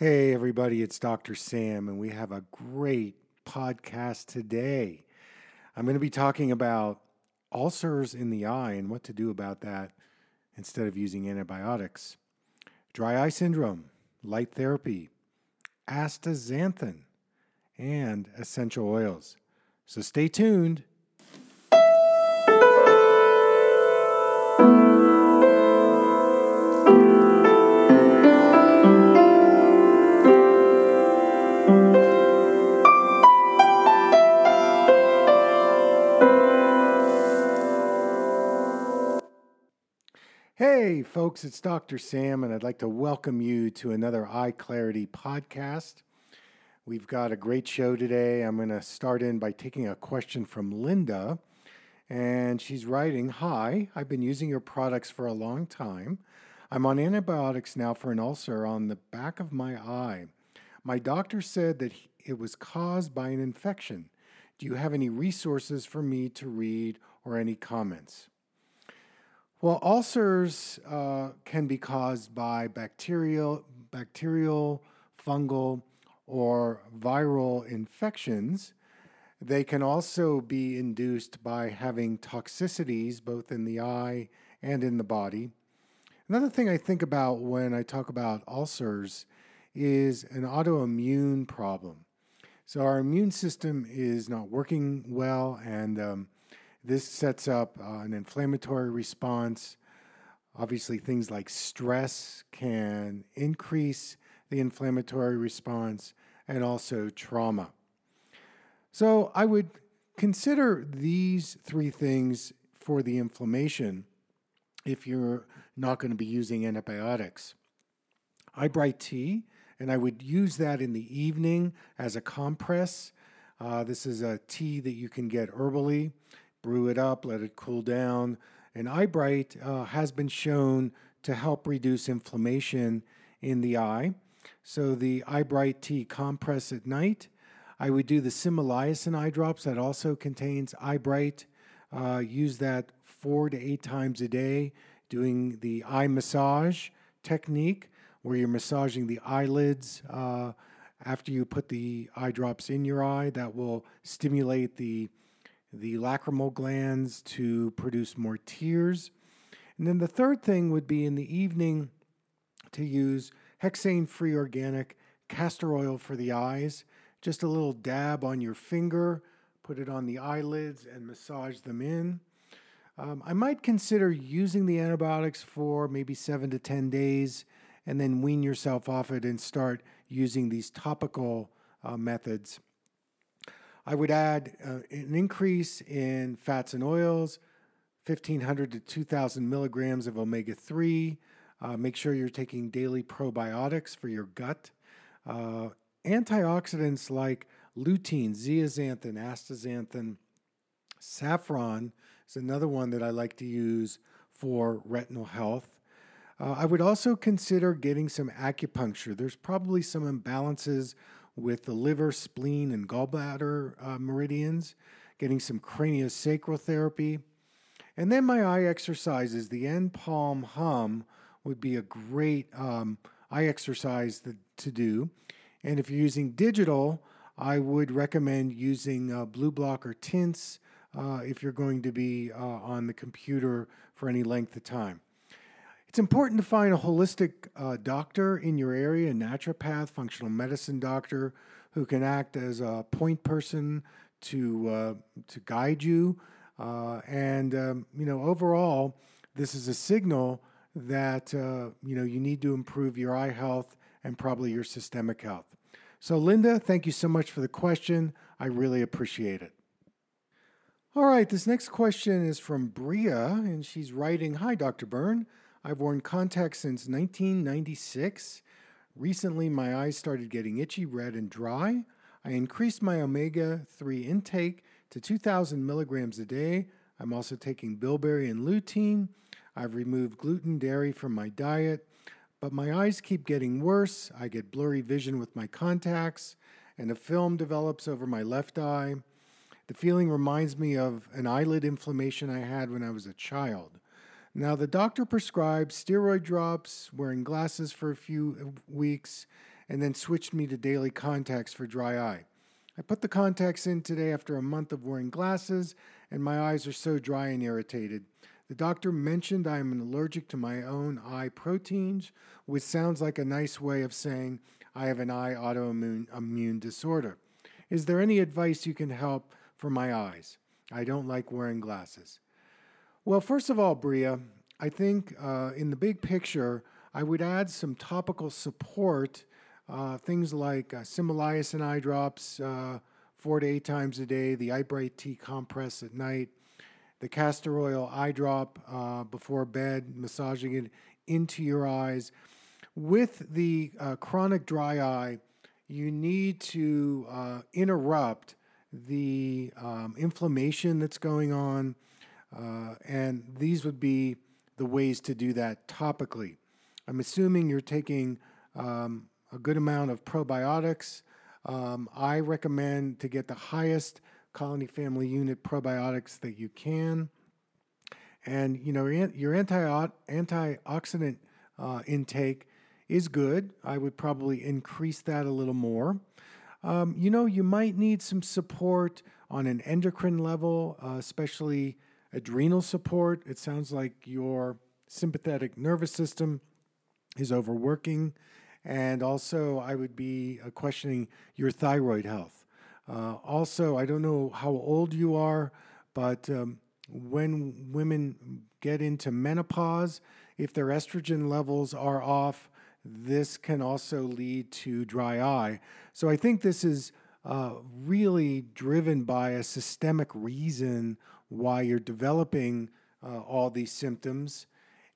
Hey, everybody, it's Dr. Sam, and we have a great podcast today. I'm going to be talking about ulcers in the eye and what to do about that instead of using antibiotics, dry eye syndrome, light therapy, astaxanthin, and essential oils. So stay tuned. Hey, folks, it's Dr. Sam, and I'd like to welcome you to another Eye Clarity podcast. We've got a great show today. I'm going to start in by taking a question from Linda, and she's writing Hi, I've been using your products for a long time. I'm on antibiotics now for an ulcer on the back of my eye. My doctor said that it was caused by an infection. Do you have any resources for me to read or any comments? Well, ulcers uh, can be caused by bacterial, bacterial, fungal, or viral infections. They can also be induced by having toxicities both in the eye and in the body. Another thing I think about when I talk about ulcers is an autoimmune problem. So, our immune system is not working well, and um, this sets up uh, an inflammatory response. Obviously, things like stress can increase the inflammatory response and also trauma. So, I would consider these three things for the inflammation if you're not going to be using antibiotics. Eyebright tea, and I would use that in the evening as a compress. Uh, this is a tea that you can get herbally brew it up, let it cool down. And Eyebright uh, has been shown to help reduce inflammation in the eye. So the Eyebright tea compress at night. I would do the Similasan eye drops that also contains Eyebright. Uh, use that four to eight times a day, doing the eye massage technique where you're massaging the eyelids uh, after you put the eye drops in your eye. That will stimulate the the lacrimal glands to produce more tears. And then the third thing would be in the evening to use hexane free organic castor oil for the eyes. Just a little dab on your finger, put it on the eyelids, and massage them in. Um, I might consider using the antibiotics for maybe seven to 10 days and then wean yourself off it and start using these topical uh, methods. I would add uh, an increase in fats and oils, 1,500 to 2,000 milligrams of omega 3. Uh, make sure you're taking daily probiotics for your gut. Uh, antioxidants like lutein, zeaxanthin, astaxanthin, saffron is another one that I like to use for retinal health. Uh, I would also consider getting some acupuncture. There's probably some imbalances with the liver, spleen, and gallbladder uh, meridians, getting some craniosacral therapy. And then my eye exercises, the end palm hum would be a great um, eye exercise to, do. And if you're using digital, I would recommend using uh, blue blocker tints uh, if you're going to be uh, on the computer for any length of time. It's important to find a holistic uh, doctor in your area, a naturopath, functional medicine doctor who can act as a point person to uh, to guide you. Uh, and um, you know, overall, this is a signal that uh, you know you need to improve your eye health and probably your systemic health. So, Linda, thank you so much for the question. I really appreciate it. All right, this next question is from Breah, and she's writing Hi, Dr. Berne. I've worn contacts since 1996. Recently, my eyes started getting itchy, red, and dry. I increased my omega 3 intake to 2,000 milligrams a day. I'm also taking bilberry and lutein. I've removed gluten, dairy from my diet, but my eyes keep getting worse. I get blurry vision with my contacts, and a film develops over my left eye. The feeling reminds me of an eyelid inflammation I had when I was a child. Now, the doctor prescribed steroid drops, wearing glasses for a few weeks, and then switched me to daily contacts for dry eye. I put the contacts in today after a month of wearing glasses, and my eyes are so dry and irritated. The doctor mentioned I am allergic to my own eye proteins, which sounds like a nice way of saying I have an eye autoimmune immune disorder. Is there any advice you can help for my eyes? I don't like wearing glasses. Well, first of all, Breah, I think uh, in the big picture, I would add some topical support, uh, things like uh, eye drops uh, four to eight times a day, the Eye Bright Tea compress at night, the castor oil eye drop uh, before bed, massaging it into your eyes. With the uh, chronic dry eye, you need to uh, interrupt the um, inflammation that's going on, uh, and these would be the ways to do that topically. I'm assuming you're taking um, a good amount of probiotics. Um, I recommend to get the highest colony family unit probiotics that you can. And you know your anti antioxidant uh, intake is good. I would probably increase that a little more. Um, you know, you might need some support on an endocrine level, uh, especially adrenal support. It sounds like your sympathetic nervous system is overworking. And also, I would be uh, questioning your thyroid health. Uh, also, I don't know how old you are, but um, when women get into menopause, if their estrogen levels are off, this can also lead to dry eye. So I think this is uh, really driven by a systemic reason why you're developing uh, all these symptoms.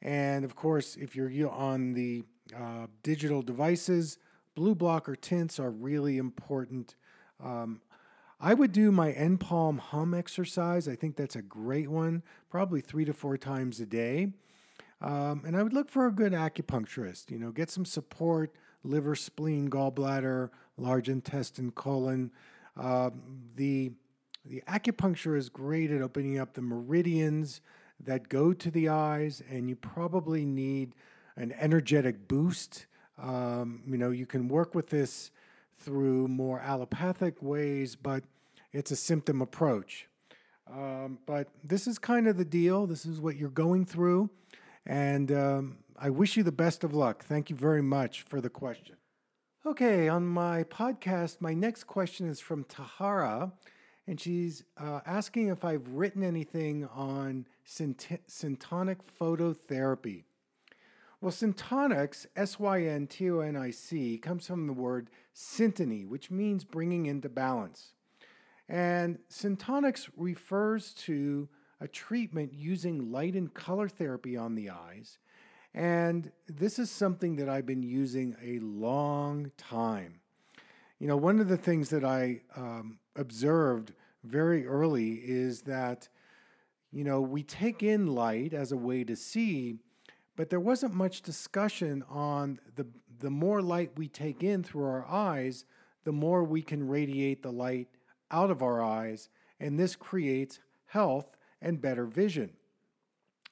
And of course, if you're on the uh, digital devices, blue blocker tints are really important. Um, I would do my N-Palm hum exercise. I think that's a great one, probably three to four times a day. Um, and I would look for a good acupuncturist, you know, get some support, liver, spleen, gallbladder, large intestine, colon. Uh, the, the acupuncture is great at opening up the meridians that go to the eyes, and you probably need an energetic boost. Um, you know, you can work with this through more allopathic ways, but it's a symptom approach. Um, but this is kind of the deal. This is what you're going through. And um, I wish you the best of luck. Thank you very much for the question. Okay, on my podcast, my next question is from Tahara, and she's uh, asking if I've written anything on synt- syntonic phototherapy. Well, syntonics, S Y N T O N I C, comes from the word syntony, which means bringing into balance. And syntonics refers to a treatment using light and color therapy on the eyes. And this is something that I've been using a long time. You know, one of the things that I um, observed very early is that, you know, we take in light as a way to see, but there wasn't much discussion on the, the more light we take in through our eyes, the more we can radiate the light out of our eyes, and this creates health and better vision.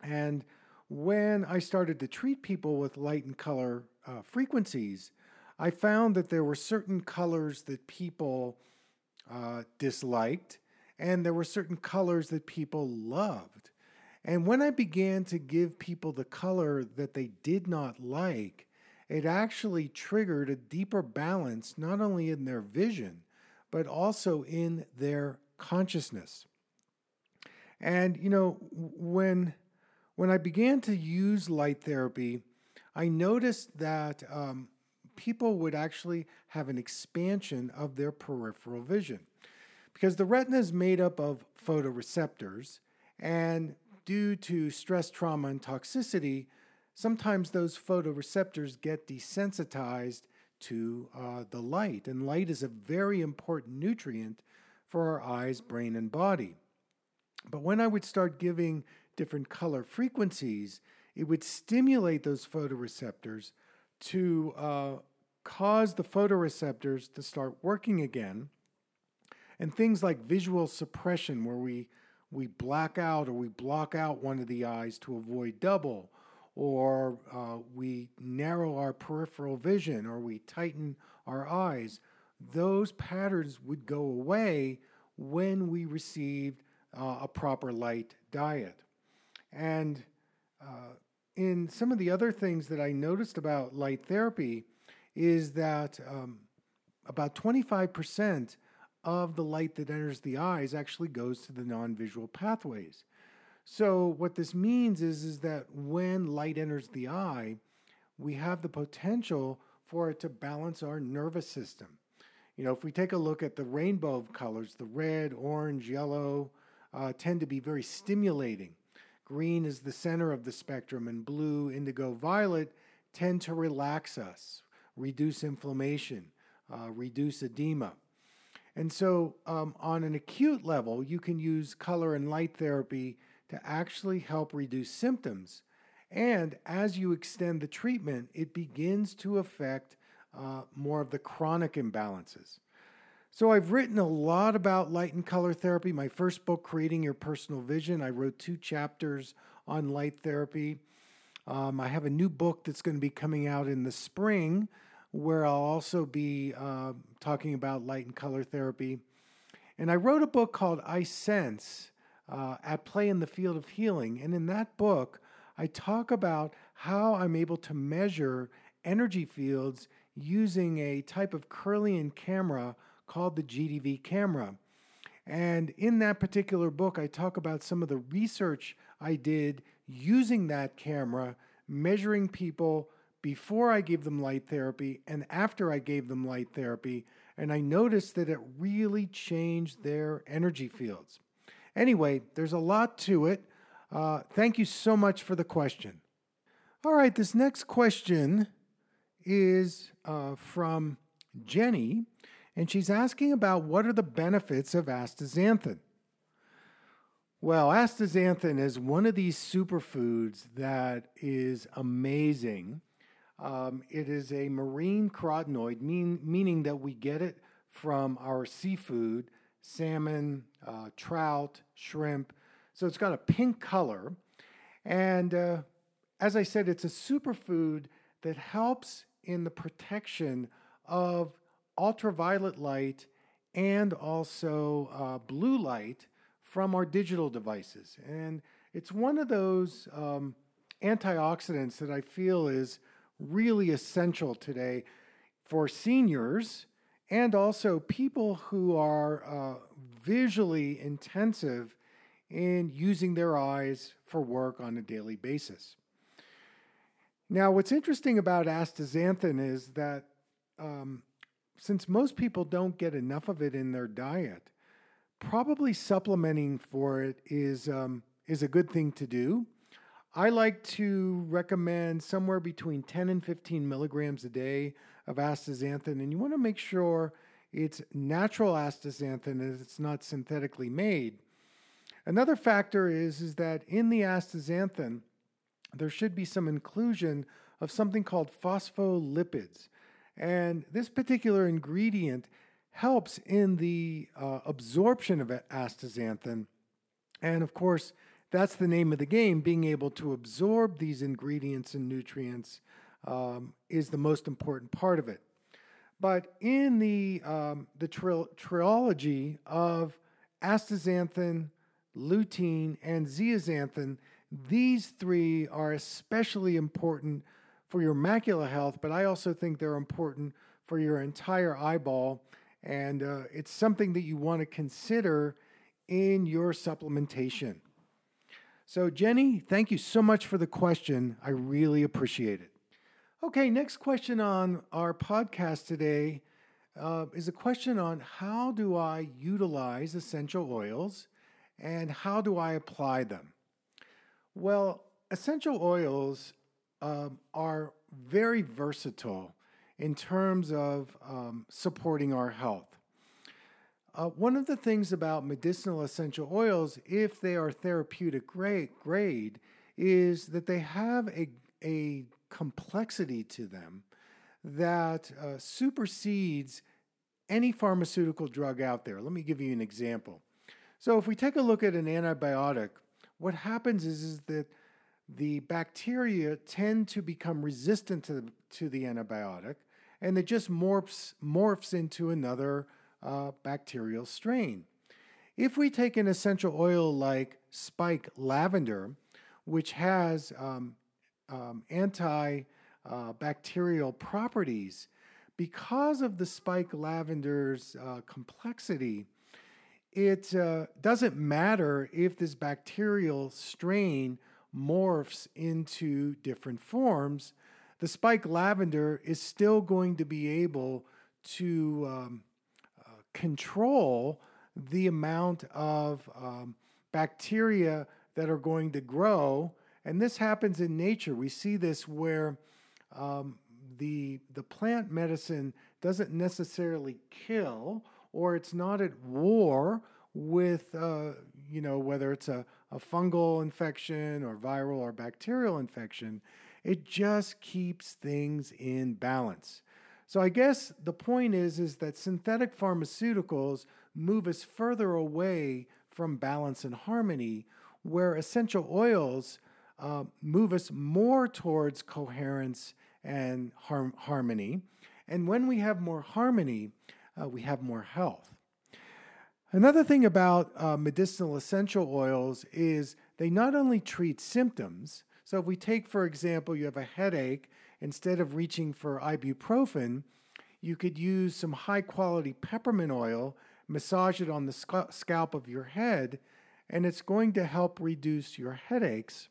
And when I started to treat people with light and color uh, frequencies, I found that there were certain colors that people uh, disliked, and there were certain colors that people loved. And when I began to give people the color that they did not like, it actually triggered a deeper balance, not only in their vision, but also in their consciousness. And you know, when when I began to use light therapy, I noticed that um, people would actually have an expansion of their peripheral vision because the retina is made up of photoreceptors, and due to stress, trauma, and toxicity, sometimes those photoreceptors get desensitized to uh, the light, and light is a very important nutrient for our eyes, brain, and body. But when I would start giving different color frequencies, it would stimulate those photoreceptors to uh, cause the photoreceptors to start working again. And things like visual suppression, where we, we black out or we block out one of the eyes to avoid double, or uh, we narrow our peripheral vision, or we tighten our eyes, those patterns would go away when we received uh, a proper light diet. And uh, in some of the other things that I noticed about light therapy is that um, about 25% of the light that enters the eyes actually goes to the non visual pathways. So, what this means is, is that when light enters the eye, we have the potential for it to balance our nervous system. You know, if we take a look at the rainbow of colors, the red, orange, yellow uh, tend to be very stimulating. Green is the center of the spectrum, and blue, indigo, violet tend to relax us, reduce inflammation, uh, reduce edema. And so, um, on an acute level, you can use color and light therapy to actually help reduce symptoms. And as you extend the treatment, it begins to affect uh, more of the chronic imbalances. So, I've written a lot about light and color therapy. My first book, Creating Your Personal Vision, I wrote two chapters on light therapy. Um, I have a new book that's going to be coming out in the spring where I'll also be uh, talking about light and color therapy. And I wrote a book called I Sense uh, At Play in the Field of Healing. And in that book, I talk about how I'm able to measure energy fields using a type of Kirlian camera called the GDV camera. And in that particular book, I talk about some of the research I did using that camera, measuring people before I gave them light therapy and after I gave them light therapy, and I noticed that it really changed their energy fields. Anyway, there's a lot to it. Uh, thank you so much for the question. All right, this next question is uh, from Jennie, and she's asking about what are the benefits of astaxanthin. Well, astaxanthin is one of these superfoods that is amazing. Um, it is a marine carotenoid, mean, meaning that we get it from our seafood, salmon, uh, trout, shrimp. So it's got a pink color. And uh, as I said, it's a superfood that helps in the protection of ultraviolet light and also uh, blue light from our digital devices. And it's one of those um, antioxidants that I feel is really essential today for seniors and also people who are uh, visually intensive in using their eyes for work on a daily basis. Now, what's interesting about astaxanthin is that um, since most people don't get enough of it in their diet, probably supplementing for it is um, is a good thing to do. I like to recommend somewhere between 10 and 15 milligrams a day of astaxanthin, and you want to make sure it's natural astaxanthin and it's not synthetically made. Another factor is, is that in the astaxanthin, there should be some inclusion of something called phospholipids. And this particular ingredient helps in the uh, absorption of astaxanthin. And of course, that's the name of the game. Being able to absorb these ingredients and nutrients um, is the most important part of it. But in the, um, the tri- trilogy of astaxanthin, lutein, and zeaxanthin, these three are especially important for your macular health, but I also think they're important for your entire eyeball. And uh, it's something that you want to consider in your supplementation. So, Jennie, thank you so much for the question. I really appreciate it. Okay, next question on our podcast today uh, is a question on how do I utilize essential oils and how do I apply them? Well, essential oils um, are very versatile in terms of um, supporting our health. Uh, one of the things about medicinal essential oils, if they are therapeutic grade, grade is that they have a, a complexity to them that uh, supersedes any pharmaceutical drug out there. Let me give you an example. So, if we take a look at an antibiotic, what happens is, is that the bacteria tend to become resistant to the, to the antibiotic and it just morphs, morphs into another uh, bacterial strain. If we take an essential oil like spike lavender, which has um, um, antibacterial uh, properties, because of the spike lavender's uh, complexity, it uh, doesn't matter if this bacterial strain morphs into different forms. The spike lavender is still going to be able to um, uh, control the amount of um, bacteria that are going to grow. And this happens in nature. We see this where um, the, the plant medicine doesn't necessarily kill or it's not at war with, uh, you know, whether it's a, a fungal infection or viral or bacterial infection. It just keeps things in balance. So I guess the point is is that synthetic pharmaceuticals move us further away from balance and harmony, where essential oils uh, move us more towards coherence and har- harmony. And when we have more harmony, uh, we have more health. Another thing about uh, medicinal essential oils is they not only treat symptoms, so if we take, for example, you have a headache, instead of reaching for ibuprofen, you could use some high quality peppermint oil, massage it on the sc- scalp of your head, and it's going to help reduce your headaches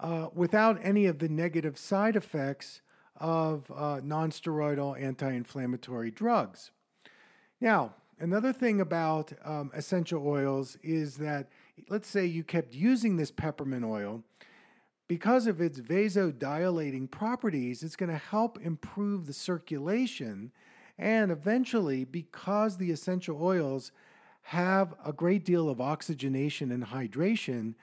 uh, without any of the negative side effects of uh, nonsteroidal anti inflammatory drugs. Now, another thing about um, essential oils is that, let's say you kept using this peppermint oil, because of its vasodilating properties, it's going to help improve the circulation. And eventually, because the essential oils have a great deal of oxygenation and hydration,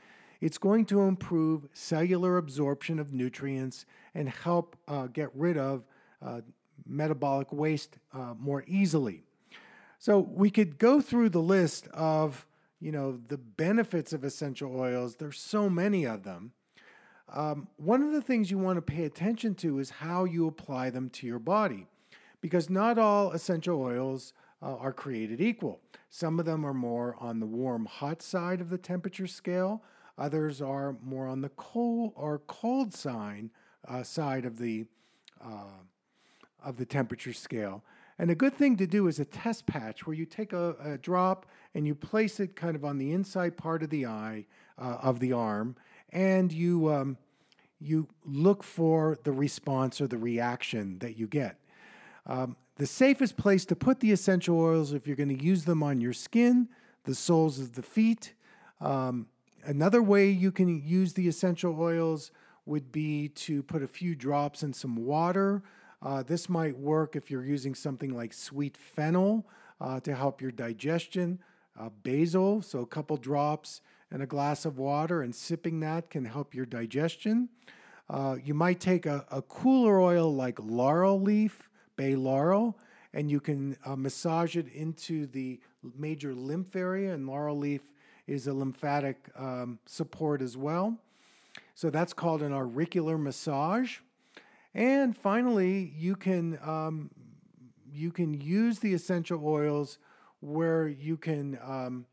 it's going to improve cellular absorption of nutrients and help uh, get rid of uh, metabolic waste uh, more easily. So we could go through the list of you know the benefits of essential oils. There's so many of them. Um, one of the things you want to pay attention to is how you apply them to your body, because not all essential oils uh, are created equal. Some of them are more on the warm hot side of the temperature scale. Others are more on the cold or cold sign uh, side of the uh, of the temperature scale. And a good thing to do is a test patch where you take a, a drop and you place it kind of on the inside part of the eye uh, of the arm, and you um, you look for the response or the reaction that you get. Um, the safest place to put the essential oils if you're going to use them on your skin, the soles of the feet. Um, Another way you can use the essential oils would be to put a few drops in some water. Uh, this might work if you're using something like sweet fennel uh, to help your digestion. Uh, basil, so a couple drops in a glass of water, and sipping that can help your digestion. Uh, you might take a, a, cooler oil like laurel leaf, bay laurel, and you can uh, massage it into the major lymph area. And laurel leaf is a lymphatic um, support as well. So that's called an auricular massage. And finally, you can um, you can use the essential oils where you can um,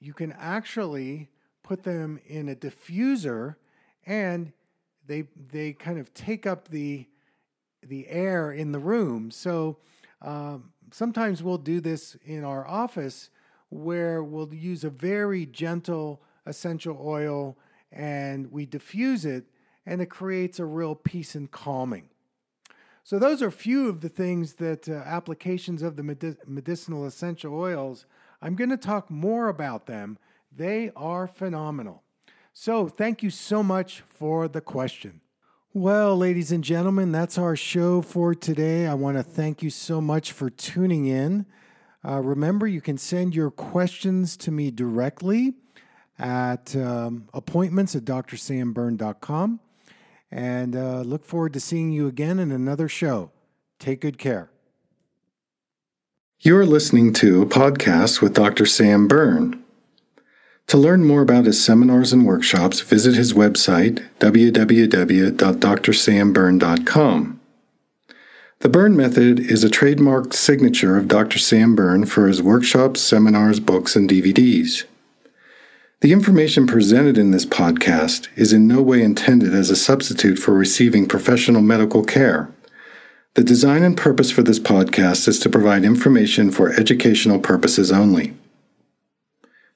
you can actually put them in a diffuser, and they they kind of take up the the air in the room. So um, sometimes we'll do this in our office where we'll use a very gentle essential oil and we diffuse it, and it creates a real peace and calming. So, those are a few of the things that uh, applications of the medicinal essential oils. I'm going to talk more about them. They are phenomenal. So, thank you so much for the question. Well, ladies and gentlemen, that's our show for today. I want to thank you so much for tuning in. Uh, remember, you can send your questions to me directly at um, appointments at drsamberne.com. And uh, look forward to seeing you again in another show. Take good care. You're listening to a podcast with Dr. Sam Berne. To learn more about his seminars and workshops, visit his website, www.drsamberne.com. The Berne Method is a trademarked signature of Dr. Sam Berne for his workshops, seminars, books, and DVDs. The information presented in this podcast is in no way intended as a substitute for receiving professional medical care. The design and purpose for this podcast is to provide information for educational purposes only.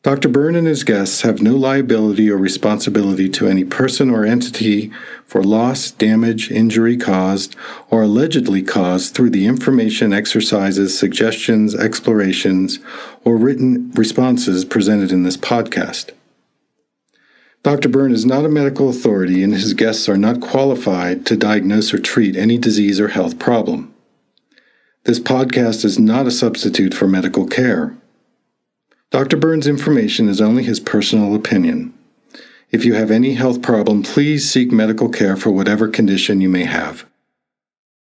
Dr. Berne and his guests have no liability or responsibility to any person or entity for loss, damage, injury caused, or allegedly caused through the information, exercises, suggestions, explorations, or written responses presented in this podcast. Dr. Berne is not a medical authority, and his guests are not qualified to diagnose or treat any disease or health problem. This podcast is not a substitute for medical care. Dr. Berne's information is only his personal opinion. If you have any health problem, please seek medical care for whatever condition you may have.